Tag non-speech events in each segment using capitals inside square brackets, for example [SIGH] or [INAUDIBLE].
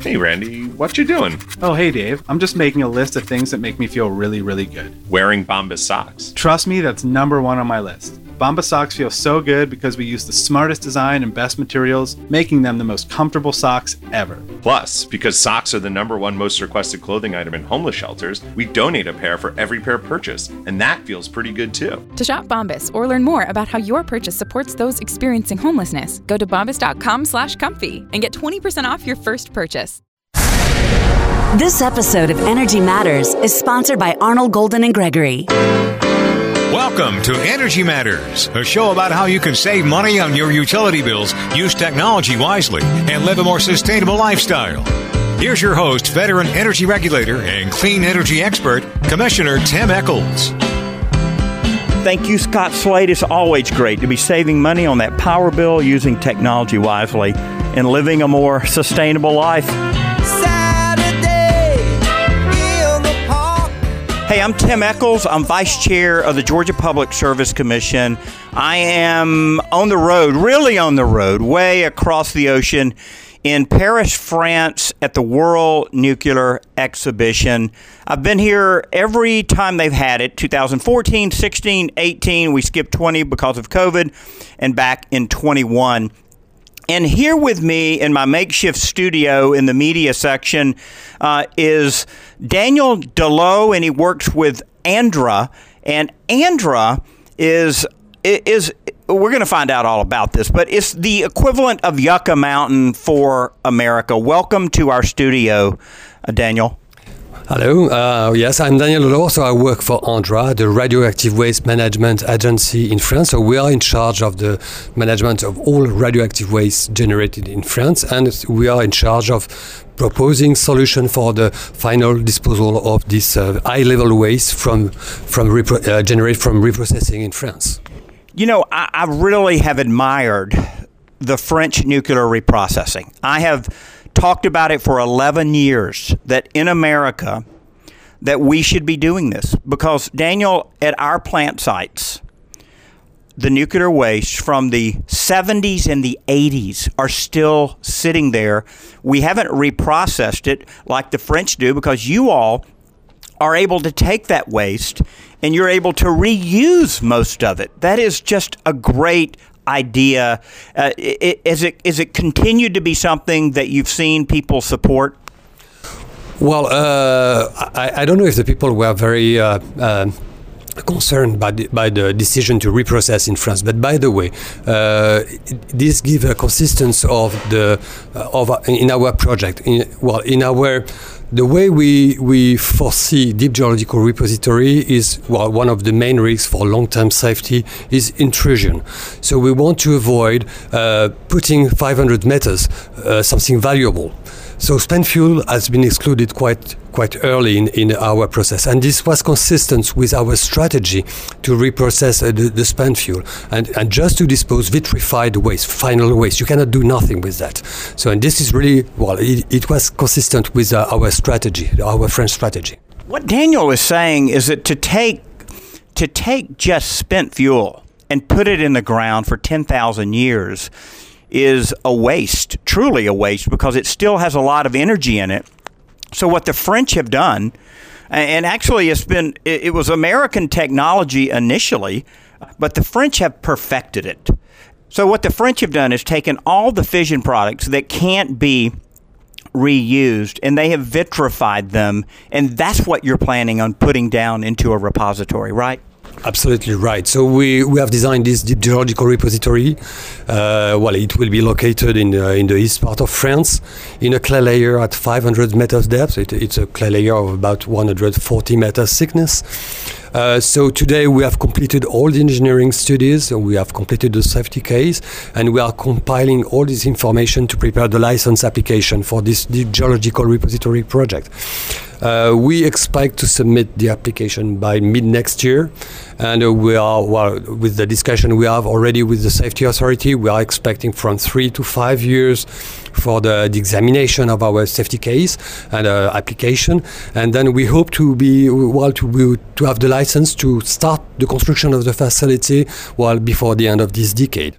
Hey, Randy, what you doing? Oh, hey, Dave. I'm just making a list of things that make me feel really, really good. Wearing Bombas socks. Trust me, that's number one on my list. Bombas socks feel so good because we use the smartest design and best materials, making them the most comfortable socks ever. Plus, because socks are the number one most requested clothing item in homeless shelters, we donate a pair for every pair purchased, and that feels pretty good too. To shop Bombas or learn more about how your purchase supports those experiencing homelessness, go to bombas.com slash comfy and get 20% off your first purchase. This episode of Energy Matters is sponsored by Arnall Golden and Gregory. Welcome to Energy Matters, a show about how you can save money on your utility bills, use technology wisely, and live a more sustainable lifestyle. Here's your host, veteran energy regulator and clean energy expert, Commissioner Tim Echols. Thank you, Scott Slade. It's always great to be saving money on that power bill using technology wisely and living a more sustainable life. Hey, I'm Tim Echols. I'm Vice Chair of the Georgia Public Service Commission. I am on the road, really on the road, way across the ocean in Paris, France at the World Nuclear Exhibition. I've been here every time they've had it 2014, 16, 18. We skipped 20 because of COVID, and back in 21. And here with me in my makeshift studio in the media section uh, is Daniel Deloit, and he works with Andra. And Andra is is we're going to find out all about this, but it's the equivalent of Yucca Mountain for America. Welcome to our studio, uh, Daniel. Hello. Uh, yes, I'm Daniel Lolo. So I work for ANDRA, the Radioactive Waste Management Agency in France. So we are in charge of the management of all radioactive waste generated in France, and we are in charge of proposing solution for the final disposal of this uh, high-level waste from from repro- uh, generated from reprocessing in France. You know, I, I really have admired the French nuclear reprocessing. I have talked about it for 11 years that in America that we should be doing this because Daniel at our plant sites the nuclear waste from the 70s and the 80s are still sitting there. We haven't reprocessed it like the French do because you all are able to take that waste and you're able to reuse most of it. That is just a great idea. Uh, is it is it continued to be something that you've seen people support? Well, uh, I, I, don't know if the people were very. Uh, uh concerned by the, by the decision to reprocess in France. But by the way, uh, this gives a consistency of the uh, of in our project. In, well, in our the way we, we foresee deep geological repository is well, one of the main risks for long-term safety is intrusion. So we want to avoid uh, putting 500 meters uh, something valuable. So spent fuel has been excluded quite quite early in, in our process, and this was consistent with our strategy to reprocess uh, the, the, spent fuel and, and just to dispose vitrified waste, final waste. You cannot do nothing with that. So, and this is really well, it, it was consistent with uh, our strategy, our French strategy. What Daniel is saying is that to take to take just spent fuel and put it in the ground for ten thousand years is a waste, truly a waste, because it still has a lot of energy in it. So, what the French have done, and actually it's been, it was American technology initially, but the French have perfected it. So, what the French have done is taken all the fission products that can't be reused and they have vitrified them, and that's what you're planning on putting down into a repository, right? Absolutely right. So we, we have designed this deep geological repository. Uh, well, it will be located in the, in the east part of France, in a clay layer at 500 meters depth. It, it's a clay layer of about 140 meters thickness. Uh, so today we have completed all the engineering studies, we have completed the safety case, and we are compiling all this information to prepare the license application for this geological repository project. Uh, we expect to submit the application by mid next year, and uh, we are well with the discussion we have already with the safety authority. We are expecting from three to five years for the, the examination of our safety case and uh, application, and then we hope to be well to be, to have the license to start the construction of the facility well before the end of this decade.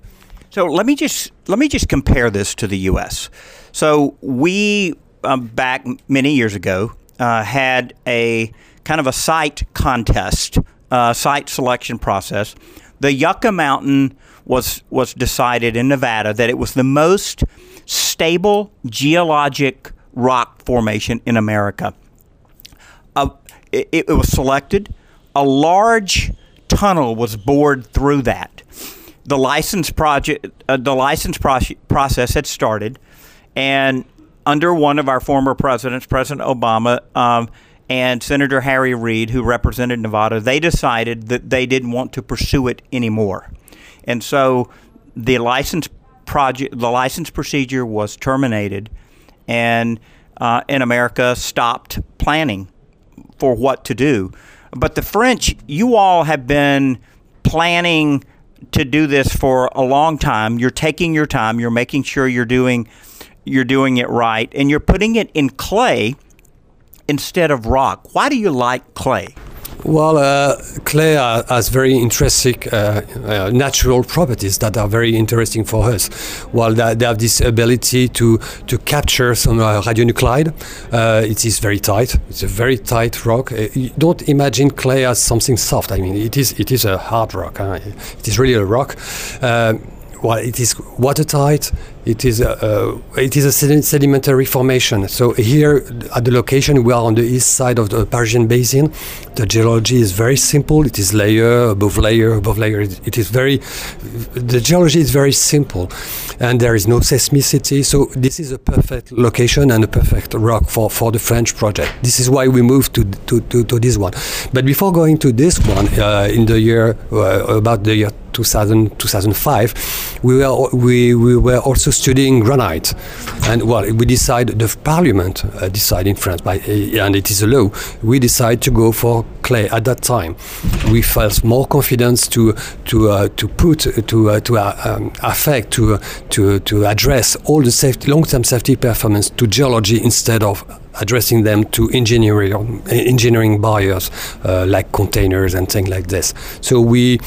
So let me just let me just compare this to the U.S. So we um, back many years ago, uh, had a kind of a site contest, uh, site selection process. The Yucca Mountain was was decided in Nevada that it was the most stable geologic rock formation in America. Uh, it, it was selected. A large tunnel was bored through that. The license project, uh, the license pro- process had started, and under one of our former presidents, President Obama, um, and Senator Harry Reid, who represented Nevada, they decided that they didn't want to pursue it anymore, and so the license project, the license procedure was terminated, and uh, in America stopped planning for what to do. But the French, you all have been planning to do this for a long time. You're taking your time. You're making sure you're doing you're doing it right, and you're putting it in clay instead of rock. Why do you like clay? Well, uh, clay uh, has very interesting uh, uh, natural properties that are very interesting for us. While they, have this ability to, to capture some uh, radionuclide, uh, it is very tight. It's a very tight rock. you don't imagine clay as something soft. I mean, it is it is a hard rock. Huh? It is really a rock well, it is watertight. It is a, uh, it is a sedimentary formation. So here at the location, we are on the east side of the Parisian Basin. The geology is very simple. It is layer above layer above layer. It, it is very, the geology is very simple, and there is no seismicity. So this is a perfect location and a perfect rock for, for the French project. This is why we moved to to, to, to this one. But before going to this one, uh, in the year uh, about the year 2000, 2005, we were, we, we were also studying granite. And well, we decided, the parliament uh, decided in France, by, uh, and it is a law, we decided to go for clay at that time. We felt more confidence to, to, uh, to put, to, uh, to uh, um, affect, to, to, to address all the safety, long-term safety performance to geology instead of addressing them to engineering engineering uh, like containers and things like this. So we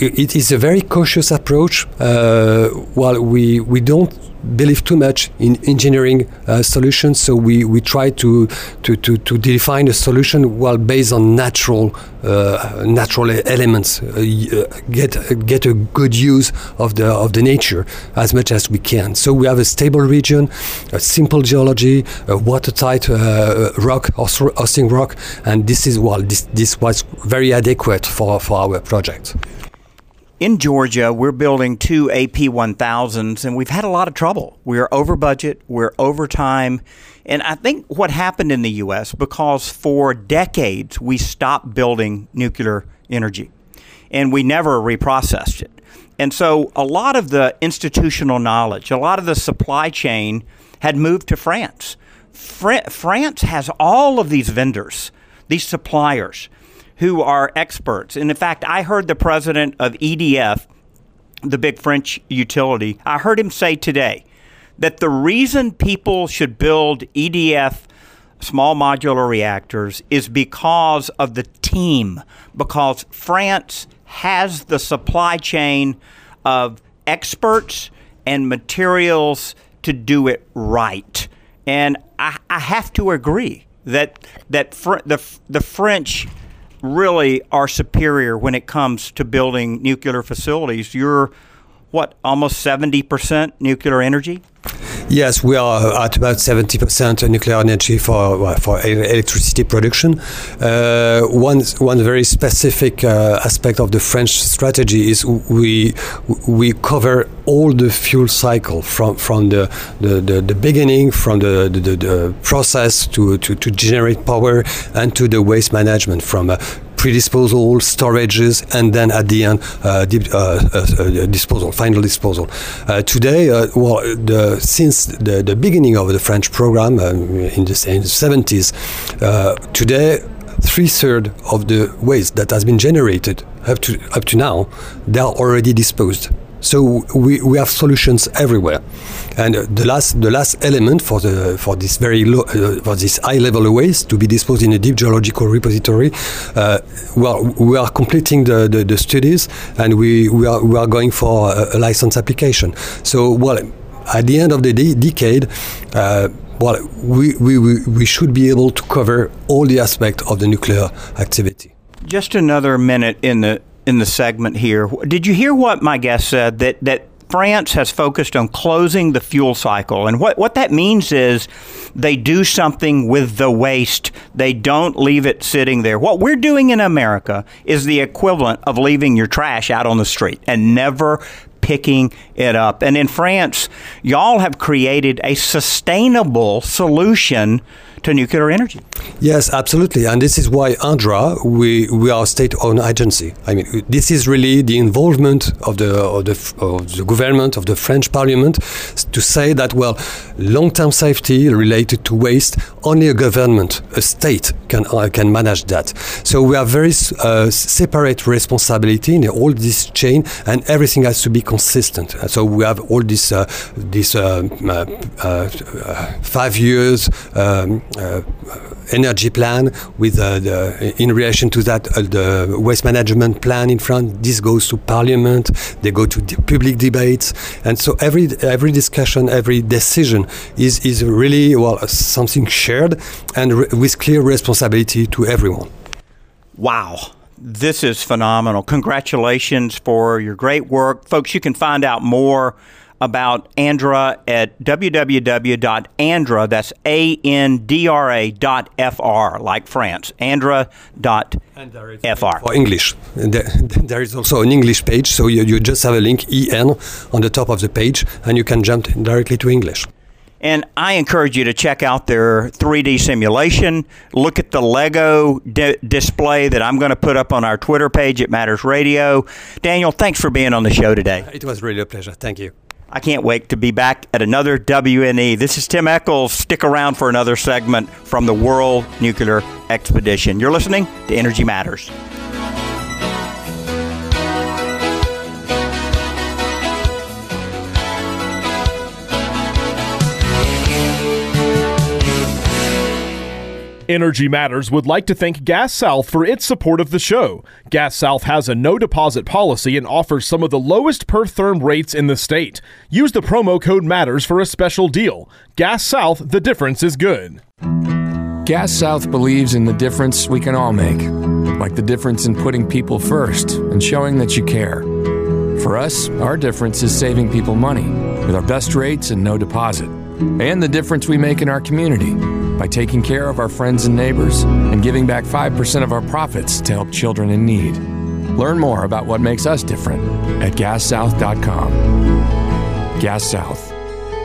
it is a very cautious approach. Uh, while we we don't believe too much in engineering uh, solutions, so we, we try to, to, to, to, define a solution while based on natural uh, natural elements, uh, uh, get get a good use of the of the nature as much as we can. So we have a stable region, a simple geology, a watertight uh, rock, hosting rock, and this is well this this was very adequate for for our project in Georgia, we're building two AP1000s, and we've had a lot of trouble. We're over budget, we're over time. And I think what happened in the U.S., because for decades we stopped building nuclear energy and we never reprocessed it. And so a lot of the institutional knowledge, a lot of the supply chain had moved to France. Fr- France has all of these vendors, these suppliers who are experts. And in fact, I heard the president of EDF, the big French utility, I heard him say today that the reason people should build EDF small modular reactors is because of the team, because France has the supply chain of experts and materials to do it right. And I, I have to agree that that fr- the the French really are superior when it comes to building nuclear facilities. You're what almost 70% nuclear energy? Yes, we are at about 70% nuclear energy for for electricity production. Uh, one one very specific uh, aspect of the French strategy is we we cover all the fuel cycle from from the the, the, the beginning, from the, the, the process to, to, to generate power, and to the waste management from uh, pre-disposal, storages, and then at the end, uh, uh, uh, disposal, final disposal. today, well, the, since the, the beginning of the French program um, in, the, in the 70s, today three thirds of the waste that has been generated up to up to now, they are already disposed. So we, we have solutions everywhere. And the last the last element for the for this very low uh, for this high level waste to be disposed in a deep geological repository, uh, well we are completing the, the, the, studies and we, we are we are going for a, a license application. So well at the end of the de decade. Uh, well, we, we, we should be able to cover all the aspects of the nuclear activity. Just another minute in the in the segment here. Did you hear what my guest said that that France has focused on closing the fuel cycle. And what, what that means is they do something with the waste. They don't leave it sitting there. What we're doing in America is the equivalent of leaving your trash out on the street and never picking it up. And in France, y'all have created a sustainable solution to nuclear energy. Yes, absolutely. And this is why ANDRA, we, we are a state-owned agency. I mean, this is really the involvement of the, of, the, of the government, of the French parliament, to say that, well, long-term safety related to waste, only a government, a state can, uh, can manage that. So we have very uh, separate responsibility in all this chain and everything has to be consistent. So we have all this, uh, this uh, uh, uh, five years um, energy plan with uh, the, in relation to that uh, the waste management plan in France this goes to parliament. They go to public debates. And so every every discussion every decision is is really well something shared and with clear responsibility to everyone. Wow. This is phenomenal. Congratulations for your great work. Folks you can find out more about Andra at www.andra, that's A-N-D-R-A dot F-R, like France, andra dot F-R. For English. There, there is also an English page, so you, you just have a link, EN, on the top of the page, and you can jump directly to English. And I encourage you to check out their 3D simulation. Look at the Lego di- display that I'm going to put up on our Twitter page at Matters Radio. Daniel, thanks for being on the show today. It was really a pleasure. Thank you. I can't wait to be back at another WNE. This is Tim Echols. Stick around for another segment from the World Nuclear Exhibition. You're listening to Energy Matters. Energy Matters would like to thank Gas South for its support of the show. Gas South has a no deposit policy and offers some of the lowest per therm rates in the state. Use the promo code MATTERS for a special deal. Gas South, the difference is good. Gas South believes in the difference we can all make, like the difference in putting people first and showing that you care. For us, our difference is saving people money with our best rates and no deposit, and the difference we make in our community by taking care of our friends and neighbors and giving back 5% of our profits to help children in need. Learn more about what makes us different at gassouth.com. Gas South.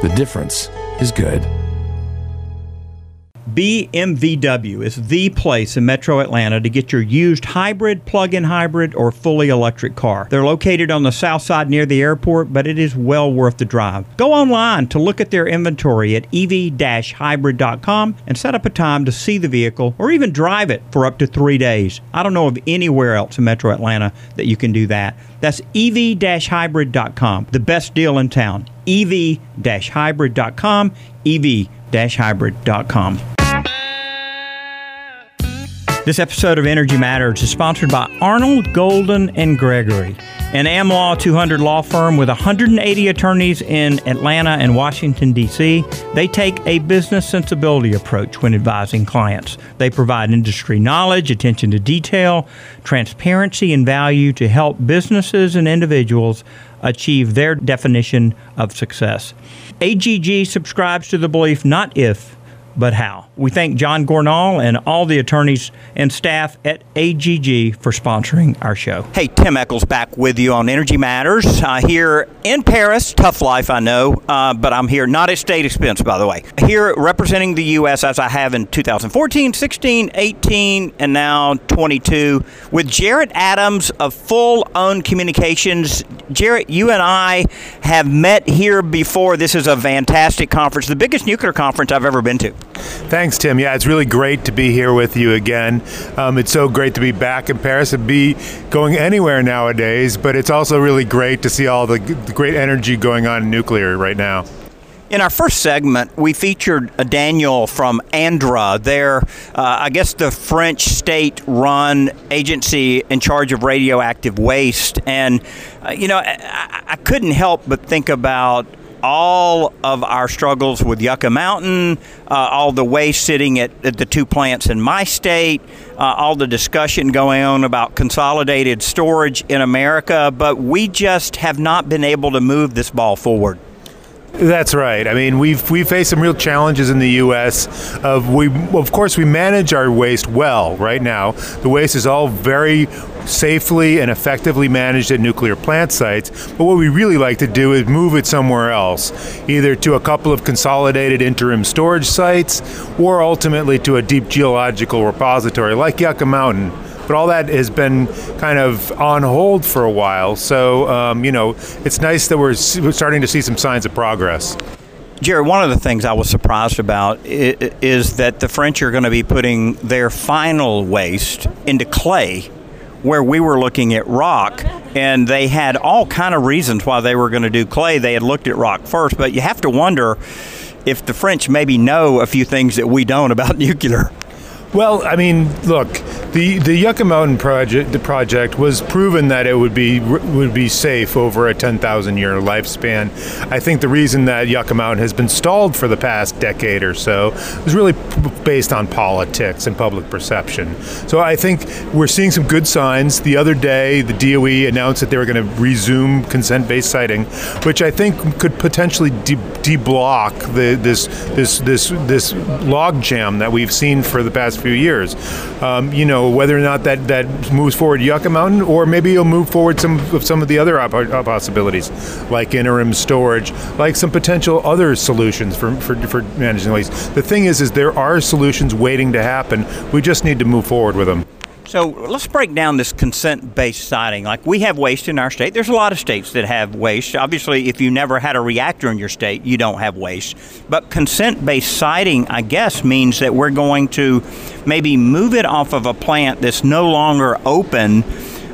The difference is good. BMVW is the place in Metro Atlanta to get your used hybrid, plug in hybrid, or fully electric car. They're located on the south side near the airport, but it is well worth the drive. Go online to look at their inventory at ev hybrid.com and set up a time to see the vehicle or even drive it for up to three days. I don't know of anywhere else in Metro Atlanta that you can do that. That's ev hybrid.com, the best deal in town. Ev hybrid.com, ev hybrid.com. This episode of Energy Matters is sponsored by Arnall Golden and Gregory, an AmLaw 200 law firm with 180 attorneys in Atlanta and Washington, D.C. They take a business sensibility approach when advising clients. They provide industry knowledge, attention to detail, transparency, and value to help businesses and individuals achieve their definition of success. AGG subscribes to the belief not if, but how. We thank John Gornall and all the attorneys and staff at AGG for sponsoring our show. Hey, Tim Echols back with you on Energy Matters uh, here in Paris. Tough life, I know, uh, but I'm here not at state expense, by the way. Here representing the U.S. as I have in 2014, 16, 18, and now 22 with Jarret Adams of Full Own Communications. Jarret, you and I have met here before. This is a fantastic conference, the biggest nuclear conference I've ever been to. Thanks, Tim. Yeah, it's really great to be here with you again. Um, it's so great to be back in Paris and be going anywhere nowadays, but it's also really great to see all the, the great energy going on in nuclear right now. In our first segment, we featured Daniel from Andra. They're, uh, I guess, the French state run agency in charge of radioactive waste. And, uh, you know, I, I couldn't help but think about all of our struggles with Yucca Mountain, uh, all the waste sitting at, at, the two plants in my state, uh, all the discussion going on about consolidated storage in America, but we just have not been able to move this ball forward. That's right. I mean, we've we face some real challenges in the U.S. Of we, of course, we manage our waste well right now. The waste is all very safely and effectively managed at nuclear plant sites. But what we really like to do is move it somewhere else, either to a couple of consolidated interim storage sites, or ultimately to a deep geological repository like Yucca Mountain but all that has been kind of on hold for a while. So, um, you know, it's nice that we're, starting to see some signs of progress. Jerry, one of the things I was surprised about is that the French are going to be putting their final waste into clay where we were looking at rock and they had all kind of reasons why they were going to do clay. They had looked at rock first but you have to wonder if the french maybe know a few things that we don't about [LAUGHS] nuclear well, I mean, look, the the Yucca Mountain project the project was proven that it would be would be safe over a 10,000 year lifespan. I think the reason that Yucca Mountain has been stalled for the past decade or so is really based on politics and public perception. So I think we're seeing some good signs. The other day, the DOE announced that they were going to resume consent-based siting, which I think could potentially de- deblock the, this this this this logjam that we've seen for the past few years. Um, you know, whether or not that, that moves forward Yucca Mountain, or maybe you'll move forward some of some of the other op- possibilities, like interim storage, like some potential other solutions for, for, for managing waste. The thing is, is there are solutions waiting to happen. We just need to move forward with them. So let's break down this consent based siting. Like we have waste in our state. There's a lot of states that have waste. Obviously, if you never had a reactor in your state, you don't have waste. But consent based siting, I guess, means that we're going to maybe move it off of a plant that's no longer open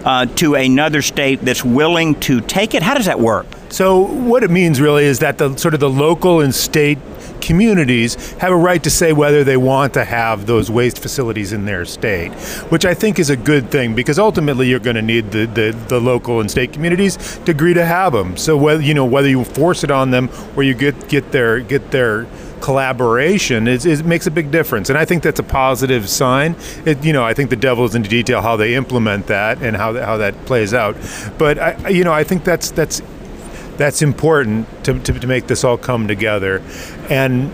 uh, to another state that's willing to take it. How does that work? So what it means really is that the sort of the local and state communities have a right to say whether they want to have those waste facilities in their state, which I think is a good thing because ultimately you're going to need the, the, the, local and state communities to agree to have them. So whether you know whether you force it on them or you get get their get their collaboration it, it makes a big difference. And i think that's a positive sign. It, you know i think the devil's in the detail how they implement that and how, how that plays out. But I, you know i think that's that's that's important to, to, to make this all come together. And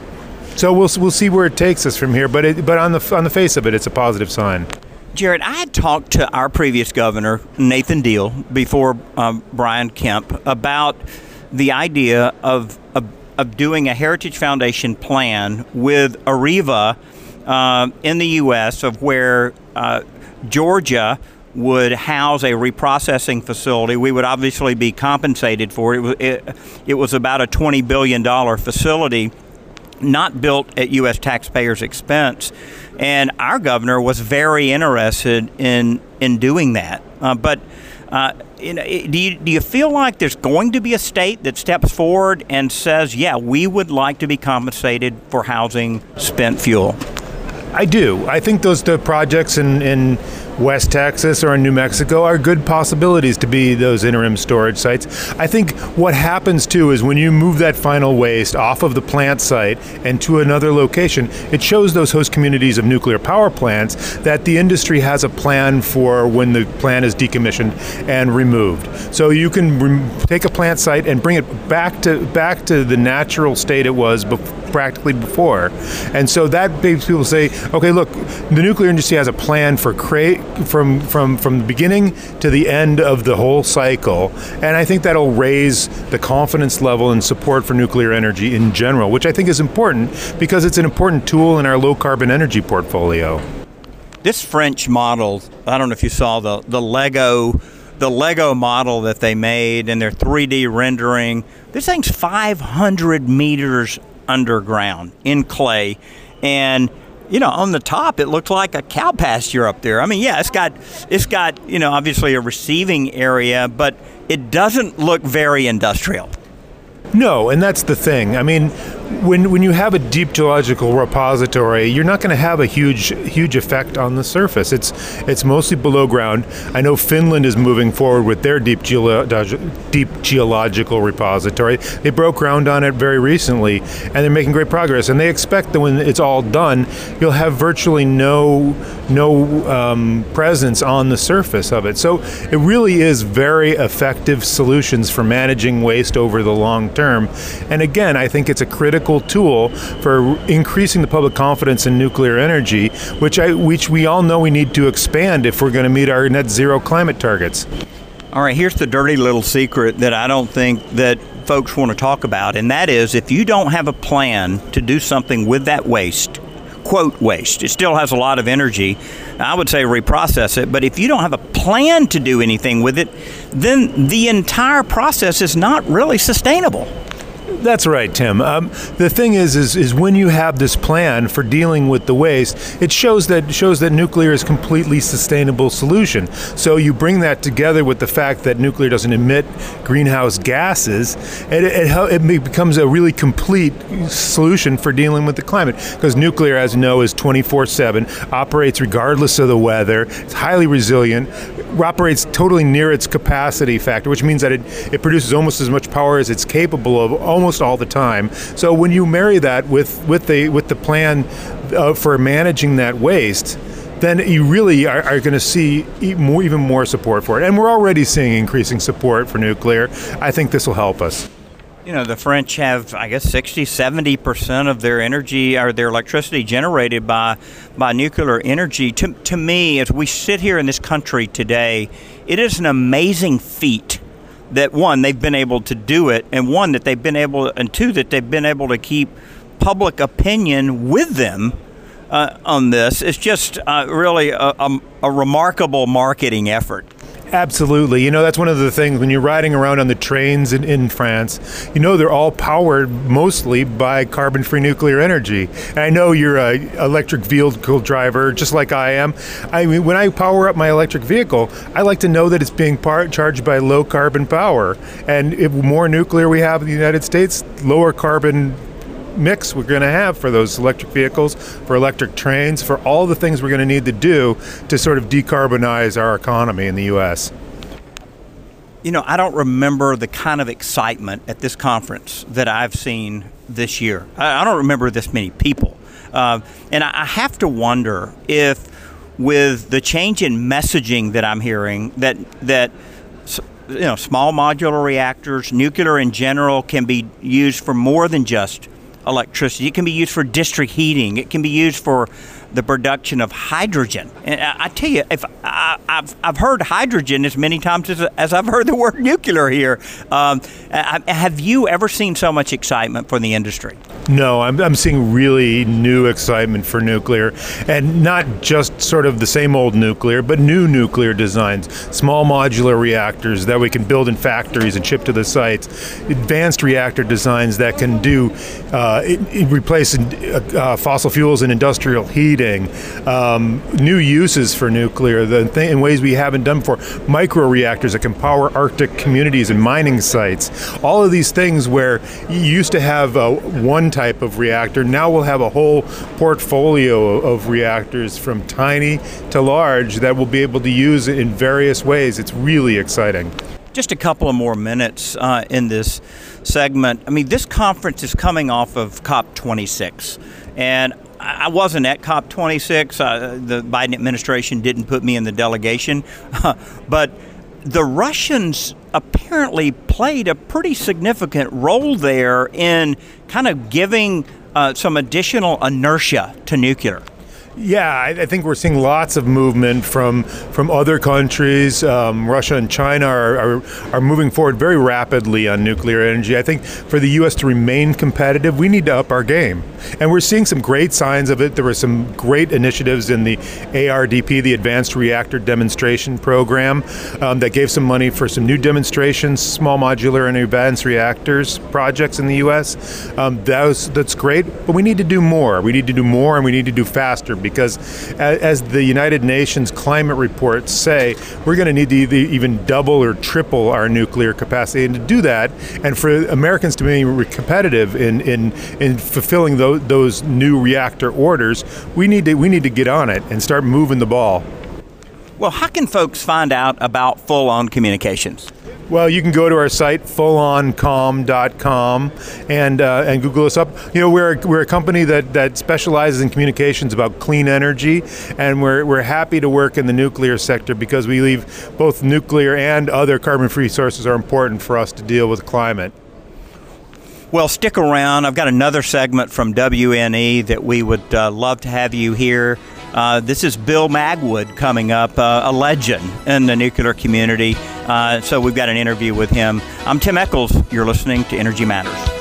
so we'll, we'll see where it takes us from here. But, it, but on, the, on the face of it, it's a positive sign. Jarret, I had talked to our previous governor, Nathan Deal, before um, Brian Kemp, about the idea of, of, of, doing a Heritage Foundation plan with Areva uh, in the U.S., of where uh, Georgia would house a reprocessing facility. We would obviously be compensated for it. It, it was about a $20 billion facility, not built at U.S. taxpayers' expense. And our governor was very interested in, in doing that. Uh, but uh, you know, do, you, do you feel like there's going to be a state that steps forward and says, yeah, we would like to be compensated for housing spent fuel? I do. I think those the projects in, in West Texas or in New Mexico are good possibilities to be those interim storage sites. I think what happens too is when you move that final waste off of the plant site and to another location, it shows those host communities of nuclear power plants that the industry has a plan for when the plant is decommissioned and removed. So you can rem- take a plant site and bring it back to back to the natural state it was before practically before. And so that makes people say, okay, look, the nuclear industry has a plan for create from from from the beginning to the end of the whole cycle, and I think that'll raise the confidence level and support for nuclear energy in general, which I think is important because it's an important tool in our low carbon energy portfolio. This French model, I don't know if you saw the the Lego the Lego model that they made and their 3D rendering. This thing's 500 meters underground in clay. And you know, on the top, it looked like a cow pasture up there. I mean, yeah, it's got it's got you know obviously a receiving area, but it doesn't look very industrial. No, and that's the thing. I mean, when when you have a deep geological repository, you're not going to have a huge huge effect on the surface. It's it's mostly below ground. I know Finland is moving forward with their deep geolo- deep geological repository. They broke ground on it very recently, and they're making great progress. And they expect that when it's all done, you'll have virtually no no um, presence on the surface of it. So it really is very effective solutions for managing waste over the long term. And again, I think it's a critical tool for increasing the public confidence in nuclear energy, which I which we all know we need to expand if we're going to meet our net zero climate targets. All right, here's the dirty little secret that I don't think that folks want to talk about, and that is if you don't have a plan to do something with that waste, quote waste. It still has a lot of energy. I would say reprocess it, but if you don't have a plan to do anything with it, then the entire process is not really sustainable. That's right, Tim. Um, the thing is, is, is when you have this plan for dealing with the waste, it shows that shows that nuclear is completely sustainable solution. So you bring that together with the fact that nuclear doesn't emit greenhouse gases, it, it, it becomes a really complete solution for dealing with the climate. Because nuclear, as you know, is 24/7, operates regardless of the weather. It's highly resilient, operates totally near its capacity factor, which means that it, it produces almost as much power as it's capable of almost all the time. So when you marry that with with the with the plan uh, for managing that waste, then you really are, are going to see even more support for it. And we're already seeing increasing support for nuclear. I think this will help us. You know, the French have, I guess, 60, 70% of their energy or their electricity generated by, by nuclear energy. To, to me, as we sit here in this country today, it is an amazing feat that one, they've been able to do it, and one, that they've been able, and two, that they've been able to keep public opinion with them uh, on this. It's just uh, really a, a, a remarkable marketing effort. Absolutely. You know, that's one of the things when you're riding around on the trains in, in France, you know, they're all powered mostly by carbon free nuclear energy. And I know you're an electric vehicle driver, just like I am. I mean, when I power up my electric vehicle, I like to know that it's being par- charged by low carbon power. And if more nuclear we have in the United States, lower carbon mix we're going to have for those electric vehicles, for electric trains, for all the things we're going to need to do to sort of decarbonize our economy in the U.S. You know, I don't remember the kind of excitement at this conference that I've seen this year. I, don't remember this many people. Uh, and I have to wonder if, with the change in messaging that I'm hearing, that that you know, small modular reactors, nuclear in general, can be used for more than just electricity. It can be used for district heating. It can be used for the production of hydrogen. And I, I tell you, if I, have I've heard hydrogen as many times as, as I've heard the word [LAUGHS] nuclear here. Um, I, have you ever seen so much excitement for the industry? No, I'm, I'm seeing really new excitement for nuclear, and not just sort of the same old nuclear, but new nuclear designs, small modular reactors that we can build in factories and ship to the sites, advanced reactor designs that can do uh, replace uh, fossil fuels and industrial um, new uses for nuclear th- in ways we haven't done before, micro reactors that can power Arctic communities and mining sites. All of these things where you used to have uh, one type of reactor, now we'll have a whole portfolio of reactors from tiny to large that we'll be able to use in various ways. It's really exciting. Just a couple of more minutes uh, in this segment. I mean, this conference is coming off of COP26, and I wasn't at COP26. Uh, the Biden administration didn't put me in the delegation, [LAUGHS] but the Russians apparently played a pretty significant role there in kind of giving uh, some additional inertia to nuclear. Yeah, I, think we're seeing lots of movement from from other countries. Um, Russia and China are, are, are moving forward very rapidly on nuclear energy. I think for the U.S. to remain competitive, we need to up our game, and we're seeing some great signs of it. There were some great initiatives in the ARDP, the Advanced Reactor Demonstration Program, um, that gave some money for some new demonstrations, small modular and advanced reactors projects in the U.S. Um, that was, that's great, but we need to do more. We need to do more, and we need to do faster because as, the United Nations climate reports say, we're going to need to even double or triple our nuclear capacity. And to do that, and for Americans to be competitive in, in, in fulfilling those, those new reactor orders, we need, to, we need to get on it and start moving the ball. Well, how can folks find out about full on communications? Well, you can go to our site, fulloncom.com, and uh, and Google us up. You know, we're we're a company that, that specializes in communications about clean energy, and we're we're happy to work in the nuclear sector because we believe both nuclear and other carbon-free sources are important for us to deal with climate. Well, stick around. I've got another segment from WNE that we would uh, love to have you here. Uh, this is Bill Magwood coming up, uh, a legend in the nuclear community. Uh, so we've got an interview with him. I'm Tim Echols. You're listening to Energy Matters.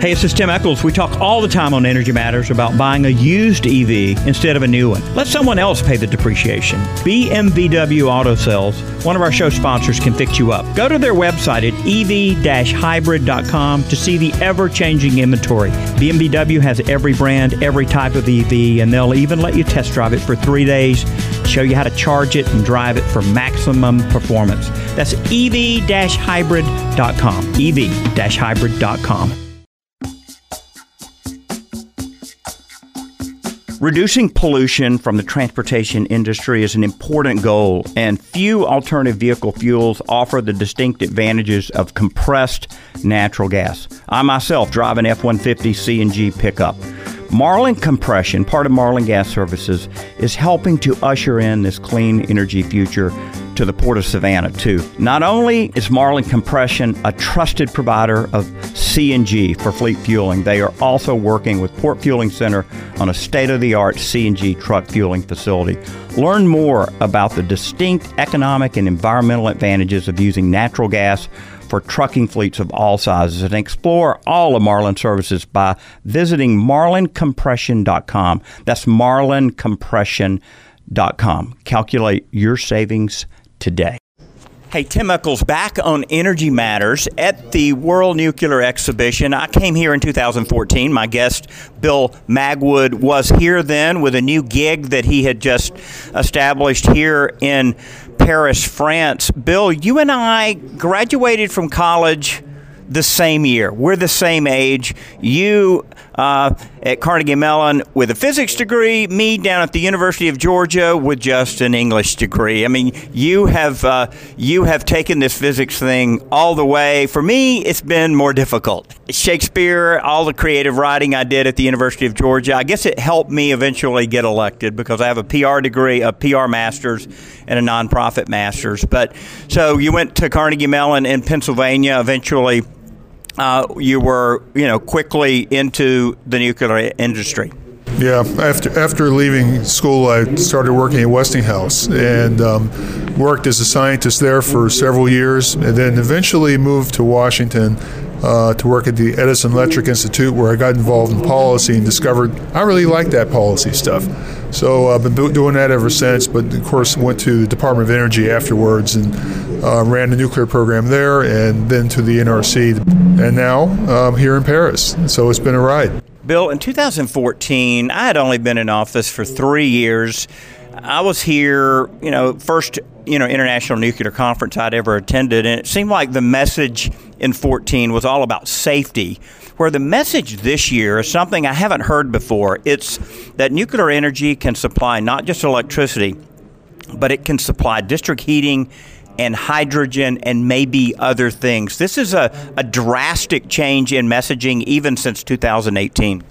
Hey, this is Tim Echols. We talk all the time on Energy Matters about buying a used EV instead of a new one. Let someone else pay the depreciation. BMVW Auto Sales, one of our show sponsors, can fix you up. Go to their website at ev-hybrid.com to see the ever-changing inventory. BMW has every brand, every type of EV, and they'll even let you test drive it for three days, show you how to charge it and drive it for maximum performance. That's ev-hybrid.com. ev-hybrid.com. Reducing pollution from the transportation industry is an important goal, and few alternative vehicle fuels offer the distinct advantages of compressed natural gas. I myself drive an F 150 CNG pickup. Marlin Compression, part of Marlin Gas Services, is helping to usher in this clean energy future to the Port of Savannah, too. Not only is Marlin Compression a trusted provider of CNG for fleet fueling, they are also working with Port Fueling Center on a state of the art CNG truck fueling facility. Learn more about the distinct economic and environmental advantages of using natural gas for trucking fleets of all sizes and explore all of Marlin services by visiting marlincompression.com. That's marlincompression.com. Calculate your savings today. Hey, Tim Echols back on Energy Matters at the World Nuclear Exhibition. I came here in 2014. My guest, Bill Magwood, was here then with a new gig that he had just established here in Paris, France. Bill, you and I graduated from college the same year. We're the same age. You uh, at Carnegie Mellon with a physics degree, me down at the University of Georgia with just an English degree. I mean, you have uh, you have taken this physics thing all the way. For me, it's been more difficult. Shakespeare, all the creative writing I did at the University of Georgia, I guess it helped me eventually get elected because I have a PR degree, a PR master's, and a nonprofit master's. But so you went to Carnegie Mellon in Pennsylvania, eventually uh, you were, you know, quickly into the nuclear industry. Yeah, after after leaving school, I started working at Westinghouse and um, worked as a scientist there for several years, and then eventually moved to Washington uh, to work at the Edison Electric Institute, where I got involved in policy and discovered I really like that policy stuff. So I've been doing that ever since. But of course, went to the Department of Energy afterwards and uh, ran the nuclear program there, and then to the NRC, and now I'm here in Paris. So it's been a ride. Bill, in 2014, I had only been in office for three years. I was here, you know, first, you know, international nuclear conference I'd ever attended, and it seemed like the message in 14 was all about safety. Where the message this year is something I haven't heard before. It's that nuclear energy can supply not just electricity, but it can supply district heating and hydrogen and maybe other things. This is a, a drastic change in messaging even since 2018.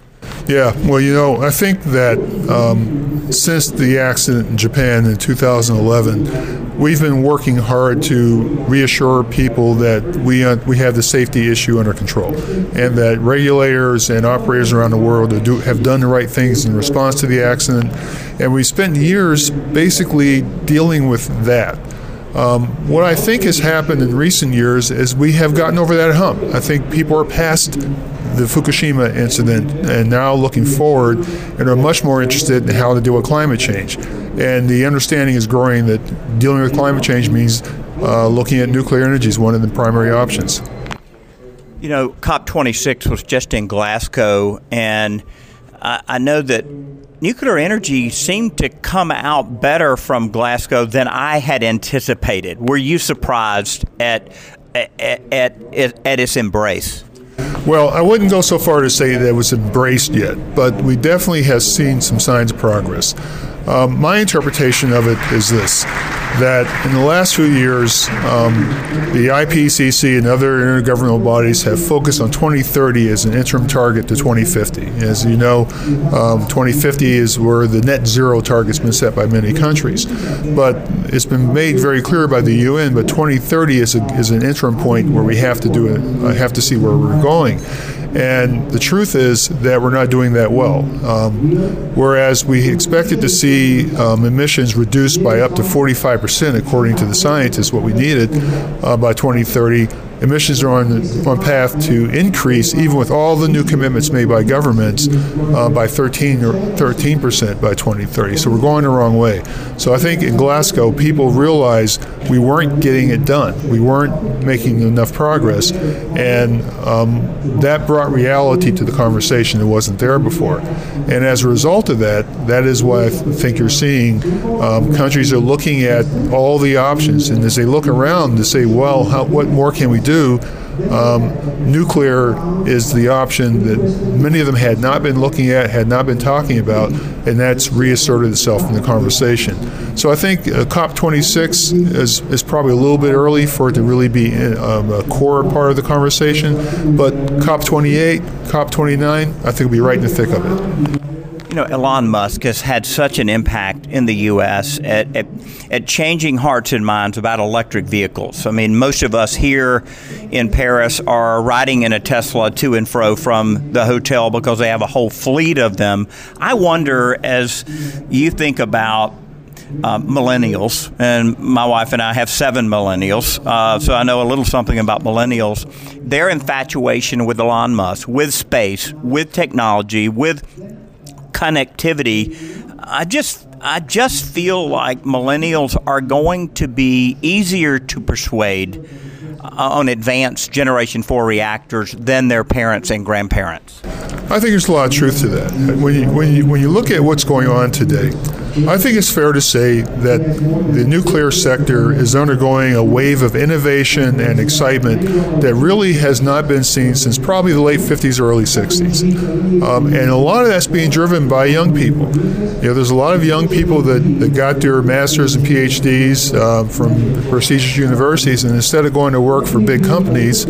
Yeah, well, you know, I think that um, since the accident in Japan in 2011, we've been working hard to reassure people that we uh, we have the safety issue under control, and that regulators and operators around the world do, have done the right things in response to the accident, and we spent years basically dealing with that. Um, what I think has happened in recent years is we have gotten over that hump. I think people are past the Fukushima incident and now looking forward and are much more interested in how to deal with climate change. And the understanding is growing that dealing with climate change means uh, looking at nuclear energy is one of the primary options. You know, COP26 was just in Glasgow, and I, know that nuclear energy seemed to come out better from Glasgow than I had anticipated. Were you surprised at at, at, at its embrace? Well, I wouldn't go so far to say that it was embraced yet, but we definitely have seen some signs of progress. Um, my interpretation of it is this that in the last few years, um, the IPCC and other intergovernmental bodies have focused on 2030 as an interim target to 2050. As you know, um, 2050 is where the net zero target's been set by many countries. But it's been made very clear by the UN, but 2030 is, a, is an interim point where we have to do it, have to see where we're going. And the truth is that we're not doing that well. Um, whereas we expected to see um, emissions reduced by up to 45%, according to the scientists, what we needed uh, by 2030 emissions are on, on path to increase, even with all the new commitments made by governments, uh, by 13 or 13 percent by 2030. So we're going the wrong way. So I think in Glasgow, people realize we weren't getting it done. We weren't making enough progress, and um, that brought reality to the conversation that wasn't there before. And as a result of that, that is why I th- think you're seeing um, countries are looking at all the options, and as they look around to say, well, how, what more can we do? Do, um, nuclear is the option that many of them had not been looking at, had not been talking about, and that's reasserted itself in the conversation. So I think uh, COP26 is, is probably a little bit early for it to really be um, a core part of the conversation, but COP28, COP29, I think will be right in the thick of it. You know, Elon Musk has had such an impact in the U.S. At, at, at, changing hearts and minds about electric vehicles. I mean, most of us here in Paris are riding in a Tesla to and fro from the hotel because they have a whole fleet of them. I wonder, as you think about uh, millennials, and my wife and I have seven millennials, uh, so I know a little something about millennials. Their infatuation with Elon Musk, with space, with technology, with connectivity, I just I just feel like millennials are going to be easier to persuade uh, on advanced Generation 4 reactors than their parents and grandparents. I think there's a lot of truth to that. When you, when you, when you look at what's going on today, I think it's fair to say that the nuclear sector is undergoing a wave of innovation and excitement that really has not been seen since probably the late 50s or early 60s. Um, and a lot of that's being driven by young people. You know, there's a lot of young people that, that got their masters and PhDs uh, from prestigious universities, and instead of going to work for big companies,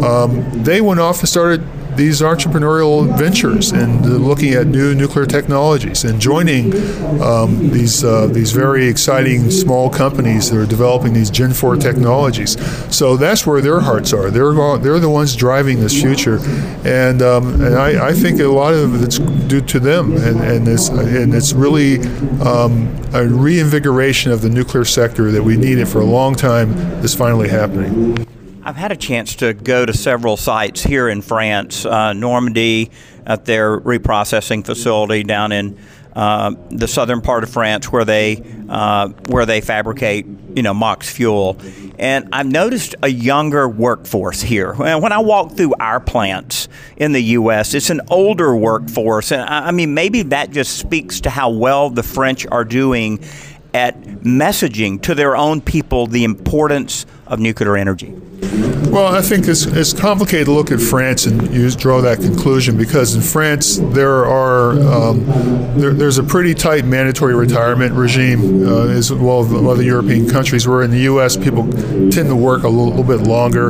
um, they went off and started these entrepreneurial ventures and looking at new nuclear technologies and joining um, these uh, these very exciting small companies that are developing these Gen 4 technologies. So that's where their hearts are. They're they're the ones driving this future, and um, and I, I, think a lot of it's due to them, and, and it's and it's really um, a reinvigoration of the nuclear sector that we needed for a long time is finally happening. I've had a chance to go to several sites here in France, uh, Normandy at their reprocessing facility down in uh, the southern part of France, where they uh, where they fabricate you know MOX fuel, and I've noticed a younger workforce here. When I walk through our plants in the U.S., it's an older workforce, and I mean maybe that just speaks to how well the French are doing at messaging to their own people the importance of nuclear energy? Well, I think it's, it's complicated to look at France and use, draw that conclusion because in France there are um, there, there's a pretty tight mandatory retirement regime uh, as well as other European countries. Where in the U.S. people tend to work a little, little bit longer,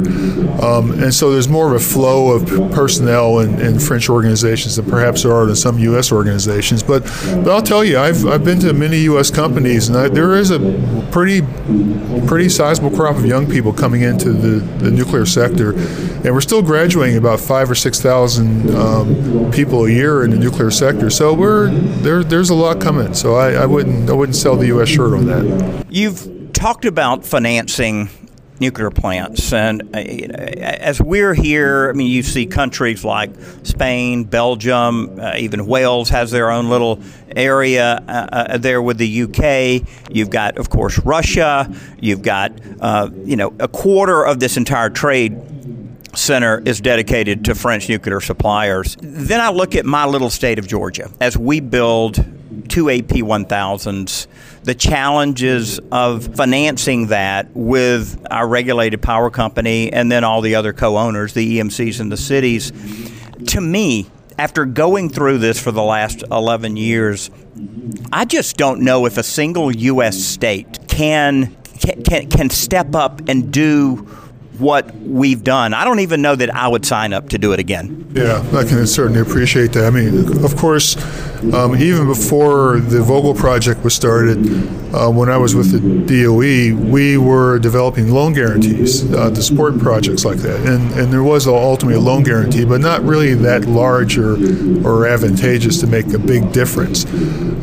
um, and so there's more of a flow of personnel in, in, French organizations than perhaps there are in some U.S. organizations. But but I'll tell you, I've, I've been to many U.S. companies, and I, there is a pretty pretty sizable crop of young people coming into the, the nuclear sector, and we're still graduating about five or six thousand um, people a year in the nuclear sector. So we're there. There's a lot coming. So I, I wouldn't I wouldn't sell the U.S. shirt on that. You've talked about financing nuclear plants. And uh, as we're here, I mean, you see countries like Spain, Belgium, uh, even Wales has their own little area uh, uh there with the UK. You've got, of course, Russia. You've got, uh, you know, a quarter of this entire trade center is dedicated to French nuclear suppliers. Then I look at my little state of Georgia as we build two AP 1000s, the challenges of financing that with our regulated power company and then all the other co owners, the EMCs and the cities. To me, after going through this for the last 11 years, I just don't know if a single U.S. state can, can, can step up and do what we've done. I don't even know that I would sign up to do it again. Yeah, I can certainly appreciate that. I mean, of course, um, even before the Vogtle project was started, uh, when I was with the DOE, we were developing loan guarantees uh, to support projects like that. And, and there was ultimately a loan guarantee, but not really that large or, or advantageous to make a big difference.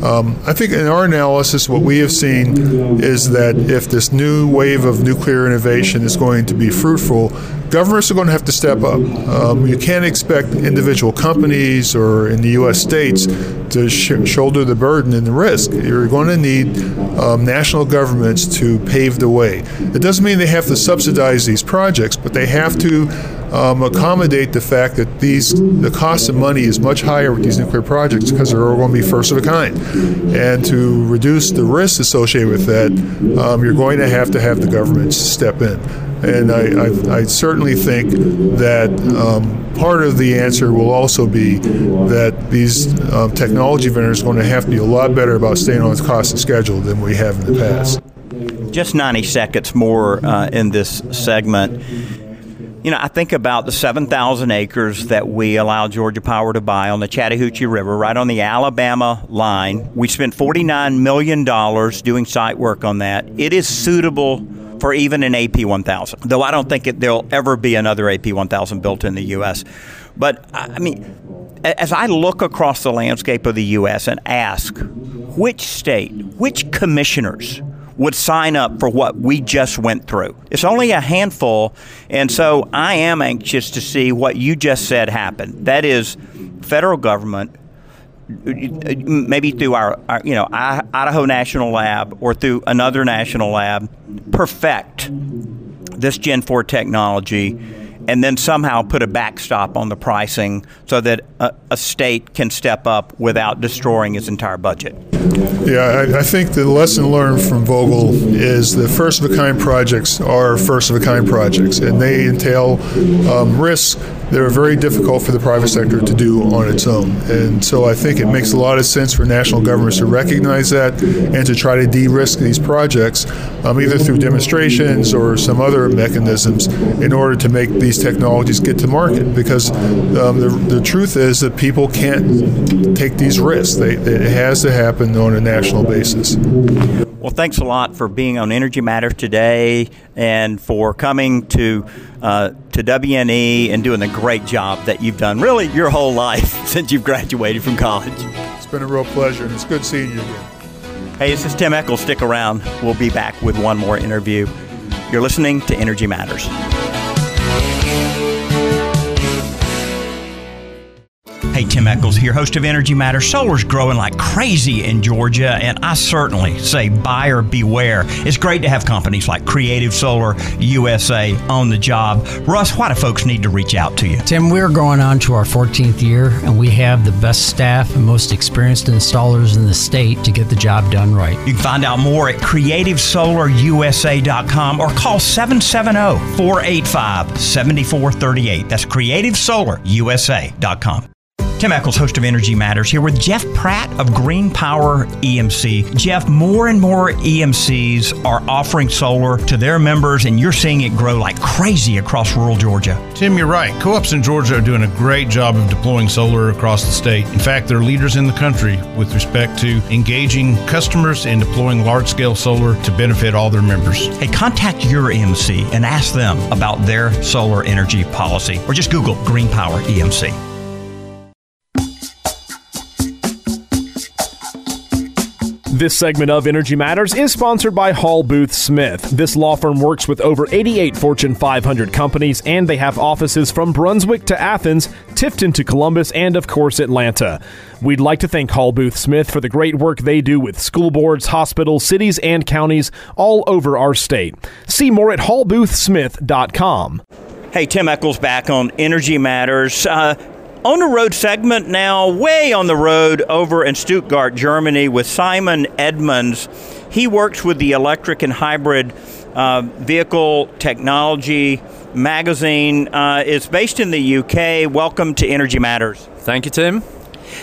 Um, I think in our analysis, what we have seen is that if this new wave of nuclear innovation is going to be fruitful, governments are going to have to step up. Um, you can't expect individual companies or in the U.S. states to sh- shoulder the burden and the risk. You're going to need um, national governments to pave the way. It doesn't mean they have to subsidize these projects, but they have to um, accommodate the fact that these the cost of money is much higher with these nuclear projects because they're all going to be first of a kind. And to reduce the risk associated with that, um, you're going to have to have the governments step in. And I, I, I certainly think that um, part of the answer will also be that these uh, technology vendors are going to have to be a lot better about staying on cost and schedule than we have in the past. Just 90 seconds more uh, in this segment. You know, I think about the 7,000 acres that we allowed Georgia Power to buy on the Chattahoochee River, right on the Alabama line. We spent $49 million doing site work on that. It is suitable for even an AP 1000, though I don't think it, there'll ever be another AP 1000 built in the U.S. But, I mean, as I look across the landscape of the U.S. and ask which state, which commissioners would sign up for what we just went through. It's only a handful, and so I am anxious to see what you just said happen. That is, federal government maybe through our, our, you know Idaho National Lab or through another national lab perfect this Gen 4 technology and then somehow put a backstop on the pricing so that a, a state can step up without destroying its entire budget. Yeah, I, I, think the lesson learned from Vogtle is that first of a kind projects are first of a kind projects, and they entail um, are very difficult for the private sector to do on its own. And so I think it makes a lot of sense for national governments to recognize that and to try to de risk these projects, um, either through demonstrations or some other mechanisms, in order to make these technologies get to market. Because um, the, the truth is that people can't take these risks, they, it has to happen on a national basis. Well, thanks a lot for being on Energy Matters today and for coming to uh, to WNE and doing the great job that you've done really your whole life [LAUGHS] since you've graduated from college. It's been a real pleasure, and it's good seeing you again. Hey, this is Tim Echols. Stick around. We'll be back with one more interview. You're listening to Energy Matters. Hey, Tim Echols here, host of Energy Matters. Solar's growing like crazy in Georgia, and I certainly say buyer beware. It's great to have companies like Creative Solar USA on the job. Russ, why do folks need to reach out to you? Tim, we're going on to our 14th year, and we have the best staff and most experienced installers in the state to get the job done right. You can find out more at creativesolarusa.com or call 770 485 7438. That's creativesolarusa.com. Tim Echols, host of Energy Matters, here with Jeff Pratt of Green Power EMC. Jeff, more and more EMCs are offering solar to their members, and you're seeing it grow like crazy across rural Georgia. Tim, you're right. Co ops in Georgia are doing a great job of deploying solar across the state. In fact, they're leaders in the country with respect to engaging customers and deploying large scale solar to benefit all their members. Hey, contact your EMC and ask them about their solar energy policy, or just Google Green Power EMC. This segment of Energy Matters is sponsored by Hall Booth Smith. This law firm works with over 88 Fortune 500 companies, and they have offices from Brunswick to Athens, Tifton to Columbus, and of course, Atlanta. We'd like to thank Hall Booth Smith for the great work they do with school boards, hospitals, cities, and counties all over our state. See more at hallboothsmith.com. Hey, Tim Echols back on Energy Matters. Uh, on the road segment now, way on the road over in Stuttgart, Germany, with Simon Edmands. He works with the electric and hybrid uh, vehicle technology magazine. Uh, it's based in the UK. Welcome to Energy Matters. Thank you, Tim.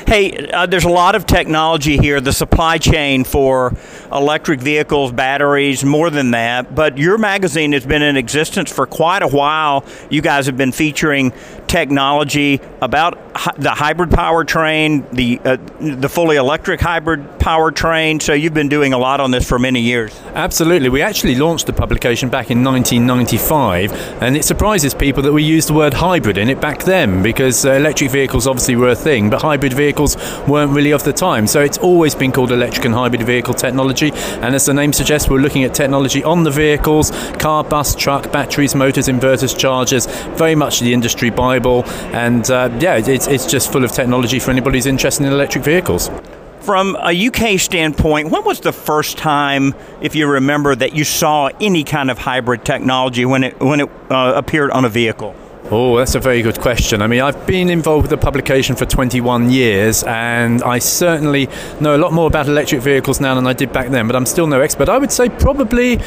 Hey, uh, there's a lot of technology here, the supply chain for electric vehicles, batteries, more than that. But your magazine has been in existence for quite a while. You guys have been featuring technology about the hybrid powertrain, the uh, the fully electric hybrid powertrain. So you've been doing a lot on this for many years. Absolutely. We actually launched the publication back in 1995, and it surprises people that we used the word hybrid in it back then because uh, electric vehicles obviously were a thing, but hybrid vehicles weren't really of the time. So it's always been called electric and hybrid vehicle technology. And as the name suggests, we're looking at technology on the vehicles car, bus, truck, batteries, motors, inverters, chargers very much the industry Bible. And uh, yeah, it's, it's just full of technology for anybody who's interested in electric vehicles. From a UK standpoint, when was the first time, if you remember, that you saw any kind of hybrid technology when it when it uh, appeared on a vehicle? Oh, that's a very good question. I mean, I've been involved with the publication for 21 years, and I certainly know a lot more about electric vehicles now than I did back then, but I'm still no expert. I would say probably,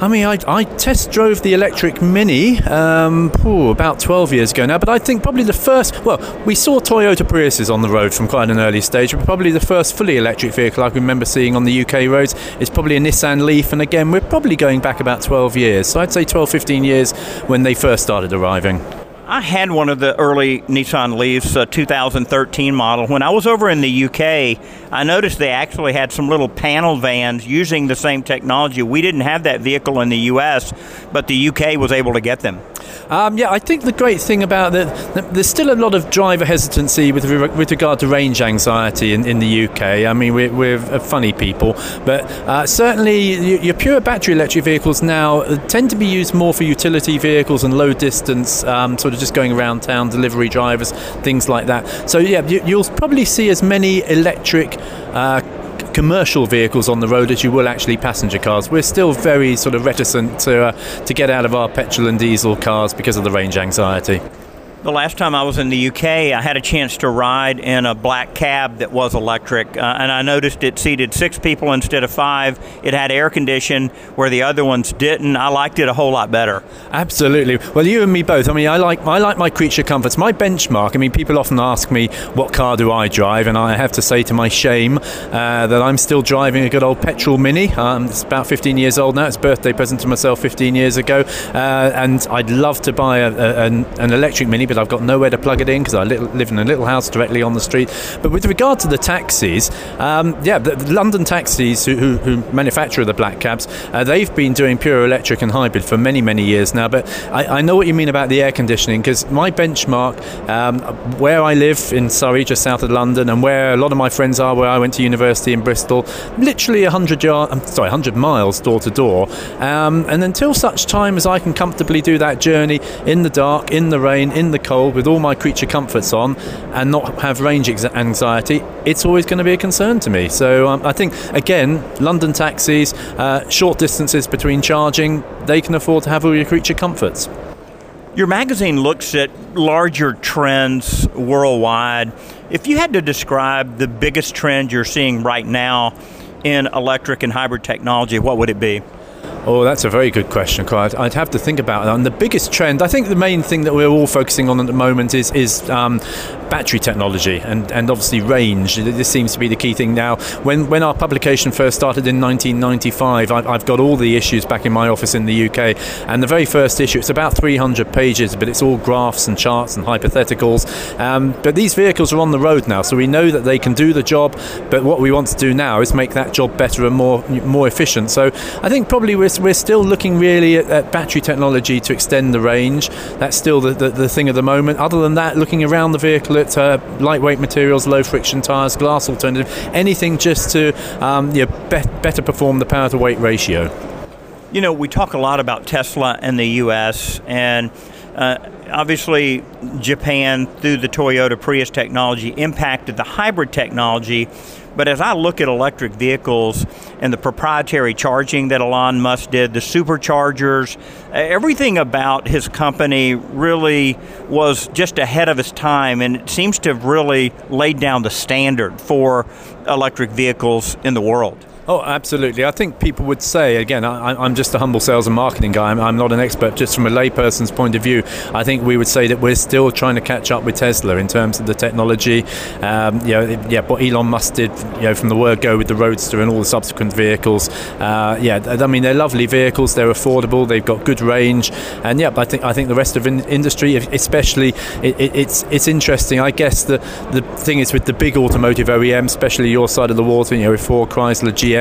I mean, I, I test drove the electric Mini um, ooh, about 12 years ago now, but I think probably the first, well, we saw Toyota Priuses on the road from quite an early stage, but probably the first fully electric vehicle I can remember seeing on the UK roads is probably a Nissan Leaf, and again, we're probably going back about 12 years. So I'd say 12, 15 years when they first started arriving. I had one of the early Nissan Leafs, uh, 2013 model. When I was over in the UK, I noticed they actually had some little panel vans using the same technology. We didn't have that vehicle in the US, but the UK was able to get them. Um, yeah, I think the great thing about that, there's still a lot of driver hesitancy with with regard to range anxiety in, in the UK. I mean, we're, we're funny people, but uh, certainly your pure battery electric vehicles now tend to be used more for utility vehicles and low distance, um, sort of just going around town, delivery drivers, things like that. So yeah, you, you'll probably see as many electric. Uh, commercial vehicles on the road as you will actually passenger cars. We're still very sort of reticent to uh, to get out of our petrol and diesel cars because of the range anxiety. The last time I was in the UK, I had a chance to ride in a black cab that was electric, uh, and I noticed it seated six people instead of five. It had air condition where the other ones didn't. I liked it a whole lot better. Absolutely. Well, you and me both. I mean, I like I like my creature comforts. My benchmark. I mean, people often ask me what car do I drive, and I have to say to my shame uh, that I'm still driving a good old petrol Mini. Um, it's about 15 years old now. It's a birthday present to myself 15 years ago, uh, and I'd love to buy a, a, an, an electric Mini, but I've got nowhere to plug it in because I live in a little house directly on the street. But with regard to the taxis, um, yeah, the, the, London taxis who, who, who, manufacture the black cabs, uh, they've been doing pure electric and hybrid for many, many years now. But I, I know what you mean about the air conditioning because my benchmark, um, where I live in Surrey, just south of London, and where a lot of my friends are, where I went to university in Bristol, literally 100 yard, I'm sorry, 100 miles door to door. Um, and until such time as I can comfortably do that journey in the dark, in the rain, in the cold with all my creature comforts on and not have range anxiety, it's always going to be a concern to me. So um, I think, again, London taxis, uh, short distances between charging, they can afford to have all your creature comforts. Your magazine looks at larger trends worldwide. If you had to describe the biggest trend you're seeing right now in electric and hybrid technology, what would it be? Oh, that's a very good question, I'd, I'd have to think about that. And the biggest trend, I think the main thing that we're all focusing on at the moment is, is um, battery technology and, and obviously range. This seems to be the key thing now. When, when our publication first started in 1995, I, I've got all the issues back in my office in the UK. And the very first issue, it's about 300 pages, but it's all graphs and charts and hypotheticals. Um, but these vehicles are on the road now, so we know that they can do the job. But what we want to do now is make that job better and more, more efficient. So I think probably we're we're still looking really at, at, battery technology to extend the range. That's still the, the, the, thing of the moment. Other than that, looking around the vehicle uh, lightweight materials, low friction tyres, glass alternative, anything just to um, be- better perform the power to weight ratio. You know, we talk a lot about Tesla in the U.S. and uh, obviously Japan through the Toyota Prius technology impacted the hybrid technology but as I look at electric vehicles and the proprietary charging that Elon Musk did, the superchargers, everything about his company really was just ahead of his time, and it seems to have really laid down the standard for electric vehicles in the world. Oh, absolutely. I think people would say, again, I, am just a humble sales and marketing guy. I'm, I'm, not an expert. Just from a layperson's point of view, I think we would say that we're still trying to catch up with Tesla in terms of the technology. Um, you know, yeah, what Elon Musk did, you know, from the word go with the Roadster and all the subsequent vehicles. Uh, yeah, I mean, they're lovely vehicles. They're affordable. They've got good range. And yeah, I think I think the rest of in- industry, especially, it, it, it's it's interesting. I guess the the thing is with the big automotive OEM, especially your side of the water, you know, with Ford, Chrysler, GM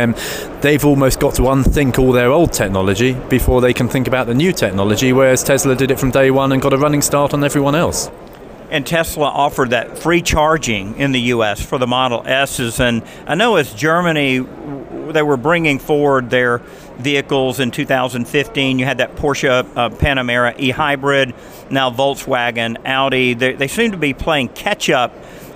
They've almost got to unthink all their old technology before they can think about the new technology, whereas Tesla did it from day one and got a running start on everyone else and Tesla offered that free charging in the U.S. for the Model S's. And I know as Germany, they were bringing forward their vehicles in 2015. You had that Porsche uh, Panamera e-hybrid, now Volkswagen, Audi. They, they seem to be playing catch up,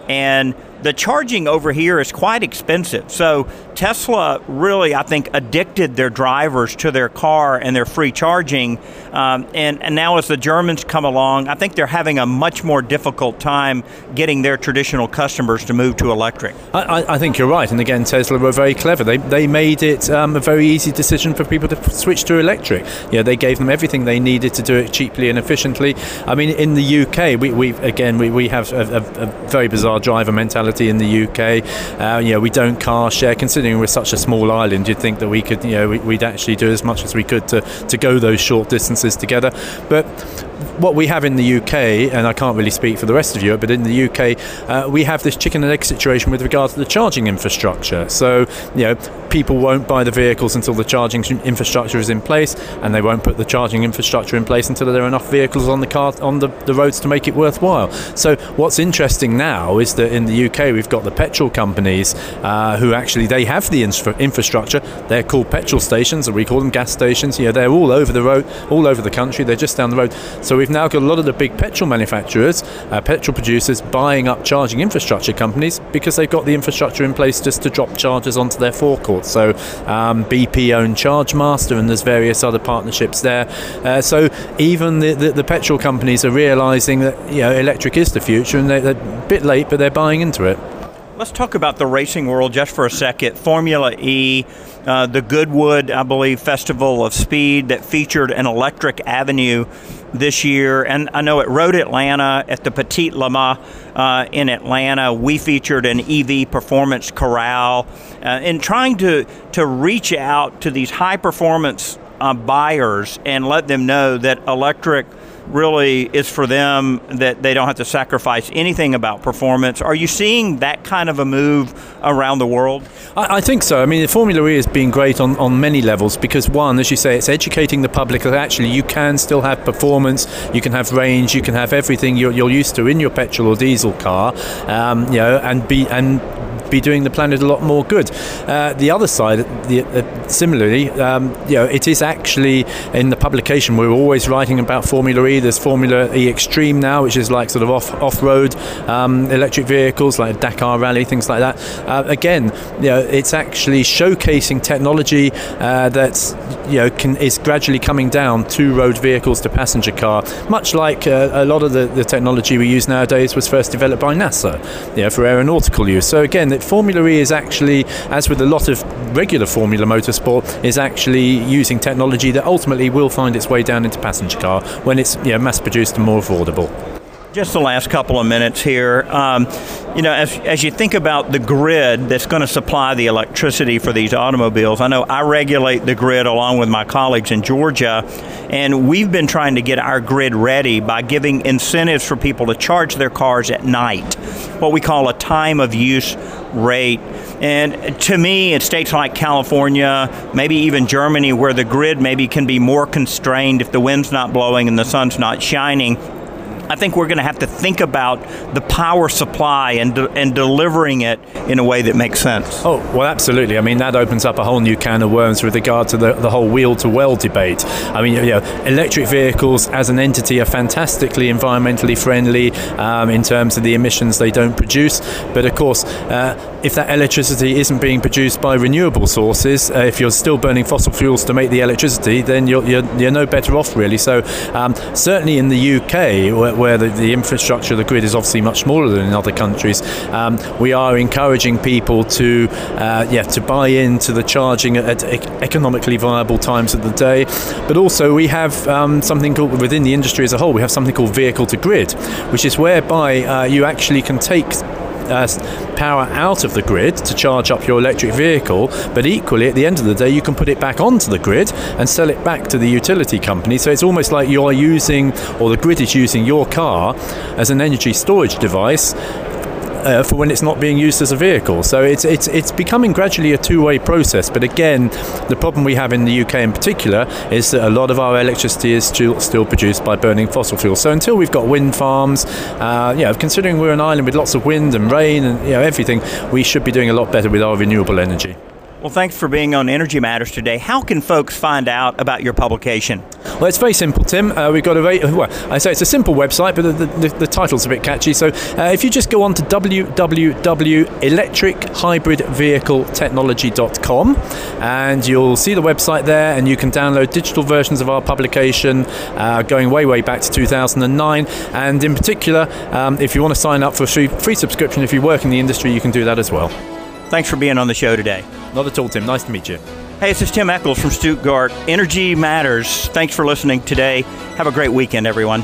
and the charging over here is quite expensive. So Tesla really, I think, addicted their drivers to their car and their free charging. Um, and, and now, as the Germans come along, I think they're having a much more difficult time getting their traditional customers to move to electric. I, I think you're right. And again, Tesla were very clever. They, they made it um, a very easy decision for people to switch to electric. Yeah, they gave them everything they needed to do it cheaply and efficiently. I mean, in the UK, we, we again, we, we have a, a, a very bizarre driver mentality in the UK. Uh, you know, we don't car share, considering we're such a small island, you'd think that we could, you know, we'd actually do as much as we could to, to go those short distances together. But what we have in the UK, and I can't really speak for the rest of Europe, but in the UK, uh, we have this chicken and egg situation with regard to the charging infrastructure. So, you know, people won't buy the vehicles until the charging infrastructure is in place, and they won't put the charging infrastructure in place until there are enough vehicles on the car on the, the roads to make it worthwhile. So, what's interesting now is that in the UK we've got the petrol companies uh, who actually they have the infra- infrastructure. They're called petrol stations, or we call them gas stations. You know, they're all over the road, all over the country. They're just down the road. So we've now got a lot of the big petrol manufacturers, uh, petrol producers, buying up charging infrastructure companies because they've got the infrastructure in place just to drop chargers onto their forecourt. So um, BP owned ChargeMaster, and there's various other partnerships there. Uh, so even the, the, the, petrol companies are realizing that you know electric is the future, and they're, they're a bit late, but they're buying into it. Let's talk about the racing world just for a second. Formula E uh, the Goodwood, I believe, Festival of Speed that featured an electric avenue this year. And I know at Road Atlanta, at the Petit Le Mans uh, in Atlanta, we featured an EV performance corral. Uh, in trying to, to reach out to these high performance uh, buyers and let them know that electric really is for them that they don't have to sacrifice anything about performance. Are you seeing that kind of a move around the world? I, I think so. I mean, the Formula E has been great on, on many levels because, one, as you say, it's educating the public that actually you can still have performance, you can have range, you can have everything you're, you're used to in your petrol or diesel car, um, you know, and be and be doing the planet a lot more good. Uh, the other side, the, uh, similarly, um, you know, it is actually in the publication we're always writing about Formula E. There's Formula E Extreme now, which is like sort of off off road um, electric vehicles like Dakar Rally, things like that. Uh, again, you know, it's actually showcasing technology uh, that's you know can, is gradually coming down to road vehicles to passenger car, much like uh, a lot of the, the technology we use nowadays was first developed by NASA, you know, for aeronautical use. So again, that Formula E is actually, as with a lot of regular Formula motorsport, is actually using technology that ultimately will find its way down into passenger car when it's you know, mass produced and more affordable. Just the last couple of minutes here. Um, you know, as, as you think about the grid that's going to supply the electricity for these automobiles, I know I regulate the grid along with my colleagues in Georgia, and we've been trying to get our grid ready by giving incentives for people to charge their cars at night, what we call a time of use rate. And to me, in states like California, maybe even Germany, where the grid maybe can be more constrained if the wind's not blowing and the sun's not shining, I think we're going to have to think about the power supply and de- and delivering it in a way that makes sense. Oh, well, absolutely. I mean, that opens up a whole new can of worms with regard to the, the whole wheel to well debate. I mean, you know, electric vehicles as an entity are fantastically environmentally friendly um, in terms of the emissions they don't produce. But of course, uh, if that electricity isn't being produced by renewable sources, uh, if you're still burning fossil fuels to make the electricity, then you're, you're, you're no better off, really. So, um, certainly in the UK, where, where the, the, infrastructure, the grid is obviously much smaller than in other countries, um, we are encouraging people to, uh, yeah, to buy into the charging at, at, economically viable times of the day. But also, we have um, something called within the industry as a whole, we have something called vehicle to grid, which is whereby uh, you actually can take uh, power out of the grid to charge up your electric vehicle, but equally at the end of the day, you can put it back onto the grid and sell it back to the utility company. So it's almost like you're using, or the grid is using your car as an energy storage device uh, for when it's not being used as a vehicle. So it's it's it's becoming gradually a two-way process. But again, the problem we have in the UK in particular is that a lot of our electricity is still still produced by burning fossil fuels. So until we've got wind farms, uh, you know, considering we're an island with lots of wind and rain and you know everything, we should be doing a lot better with our renewable energy. Well, thanks for being on Energy Matters today. How can folks find out about your publication? Well, it's very simple, Tim. Uh, we've got a very, well, I say it's a simple website, but the, the, the title's a bit catchy. So uh, if you just go on to www.electrichybridvehicletechnology.com and you'll see the website there and you can download digital versions of our publication uh, going way, way back to 2009. And in particular, um, if you want to sign up for a free, free subscription, if you work in the industry, you can do that as well. Thanks for being on the show today. Not at all, Tim. Nice to meet you. Hey, this is Tim Echols from Stuttgart. Energy matters. Thanks for listening today. Have a great weekend, everyone.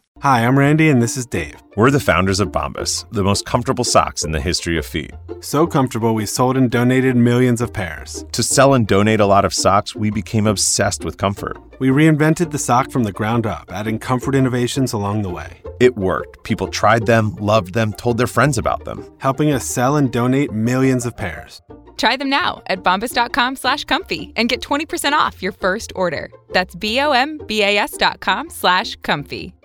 Hi, I'm Randy, and this is Dave. We're the founders of Bombas, the most comfortable socks in the history of feet. So comfortable, we sold and donated millions of pairs. To sell and donate a lot of socks, we became obsessed with comfort. We reinvented the sock from the ground up, adding comfort innovations along the way. It worked. People tried them, loved them, told their friends about them, helping us sell and donate millions of pairs. Try them now at bombas.com slash comfy and get 20% off your first order. That's B O M B A S dot com slash comfy.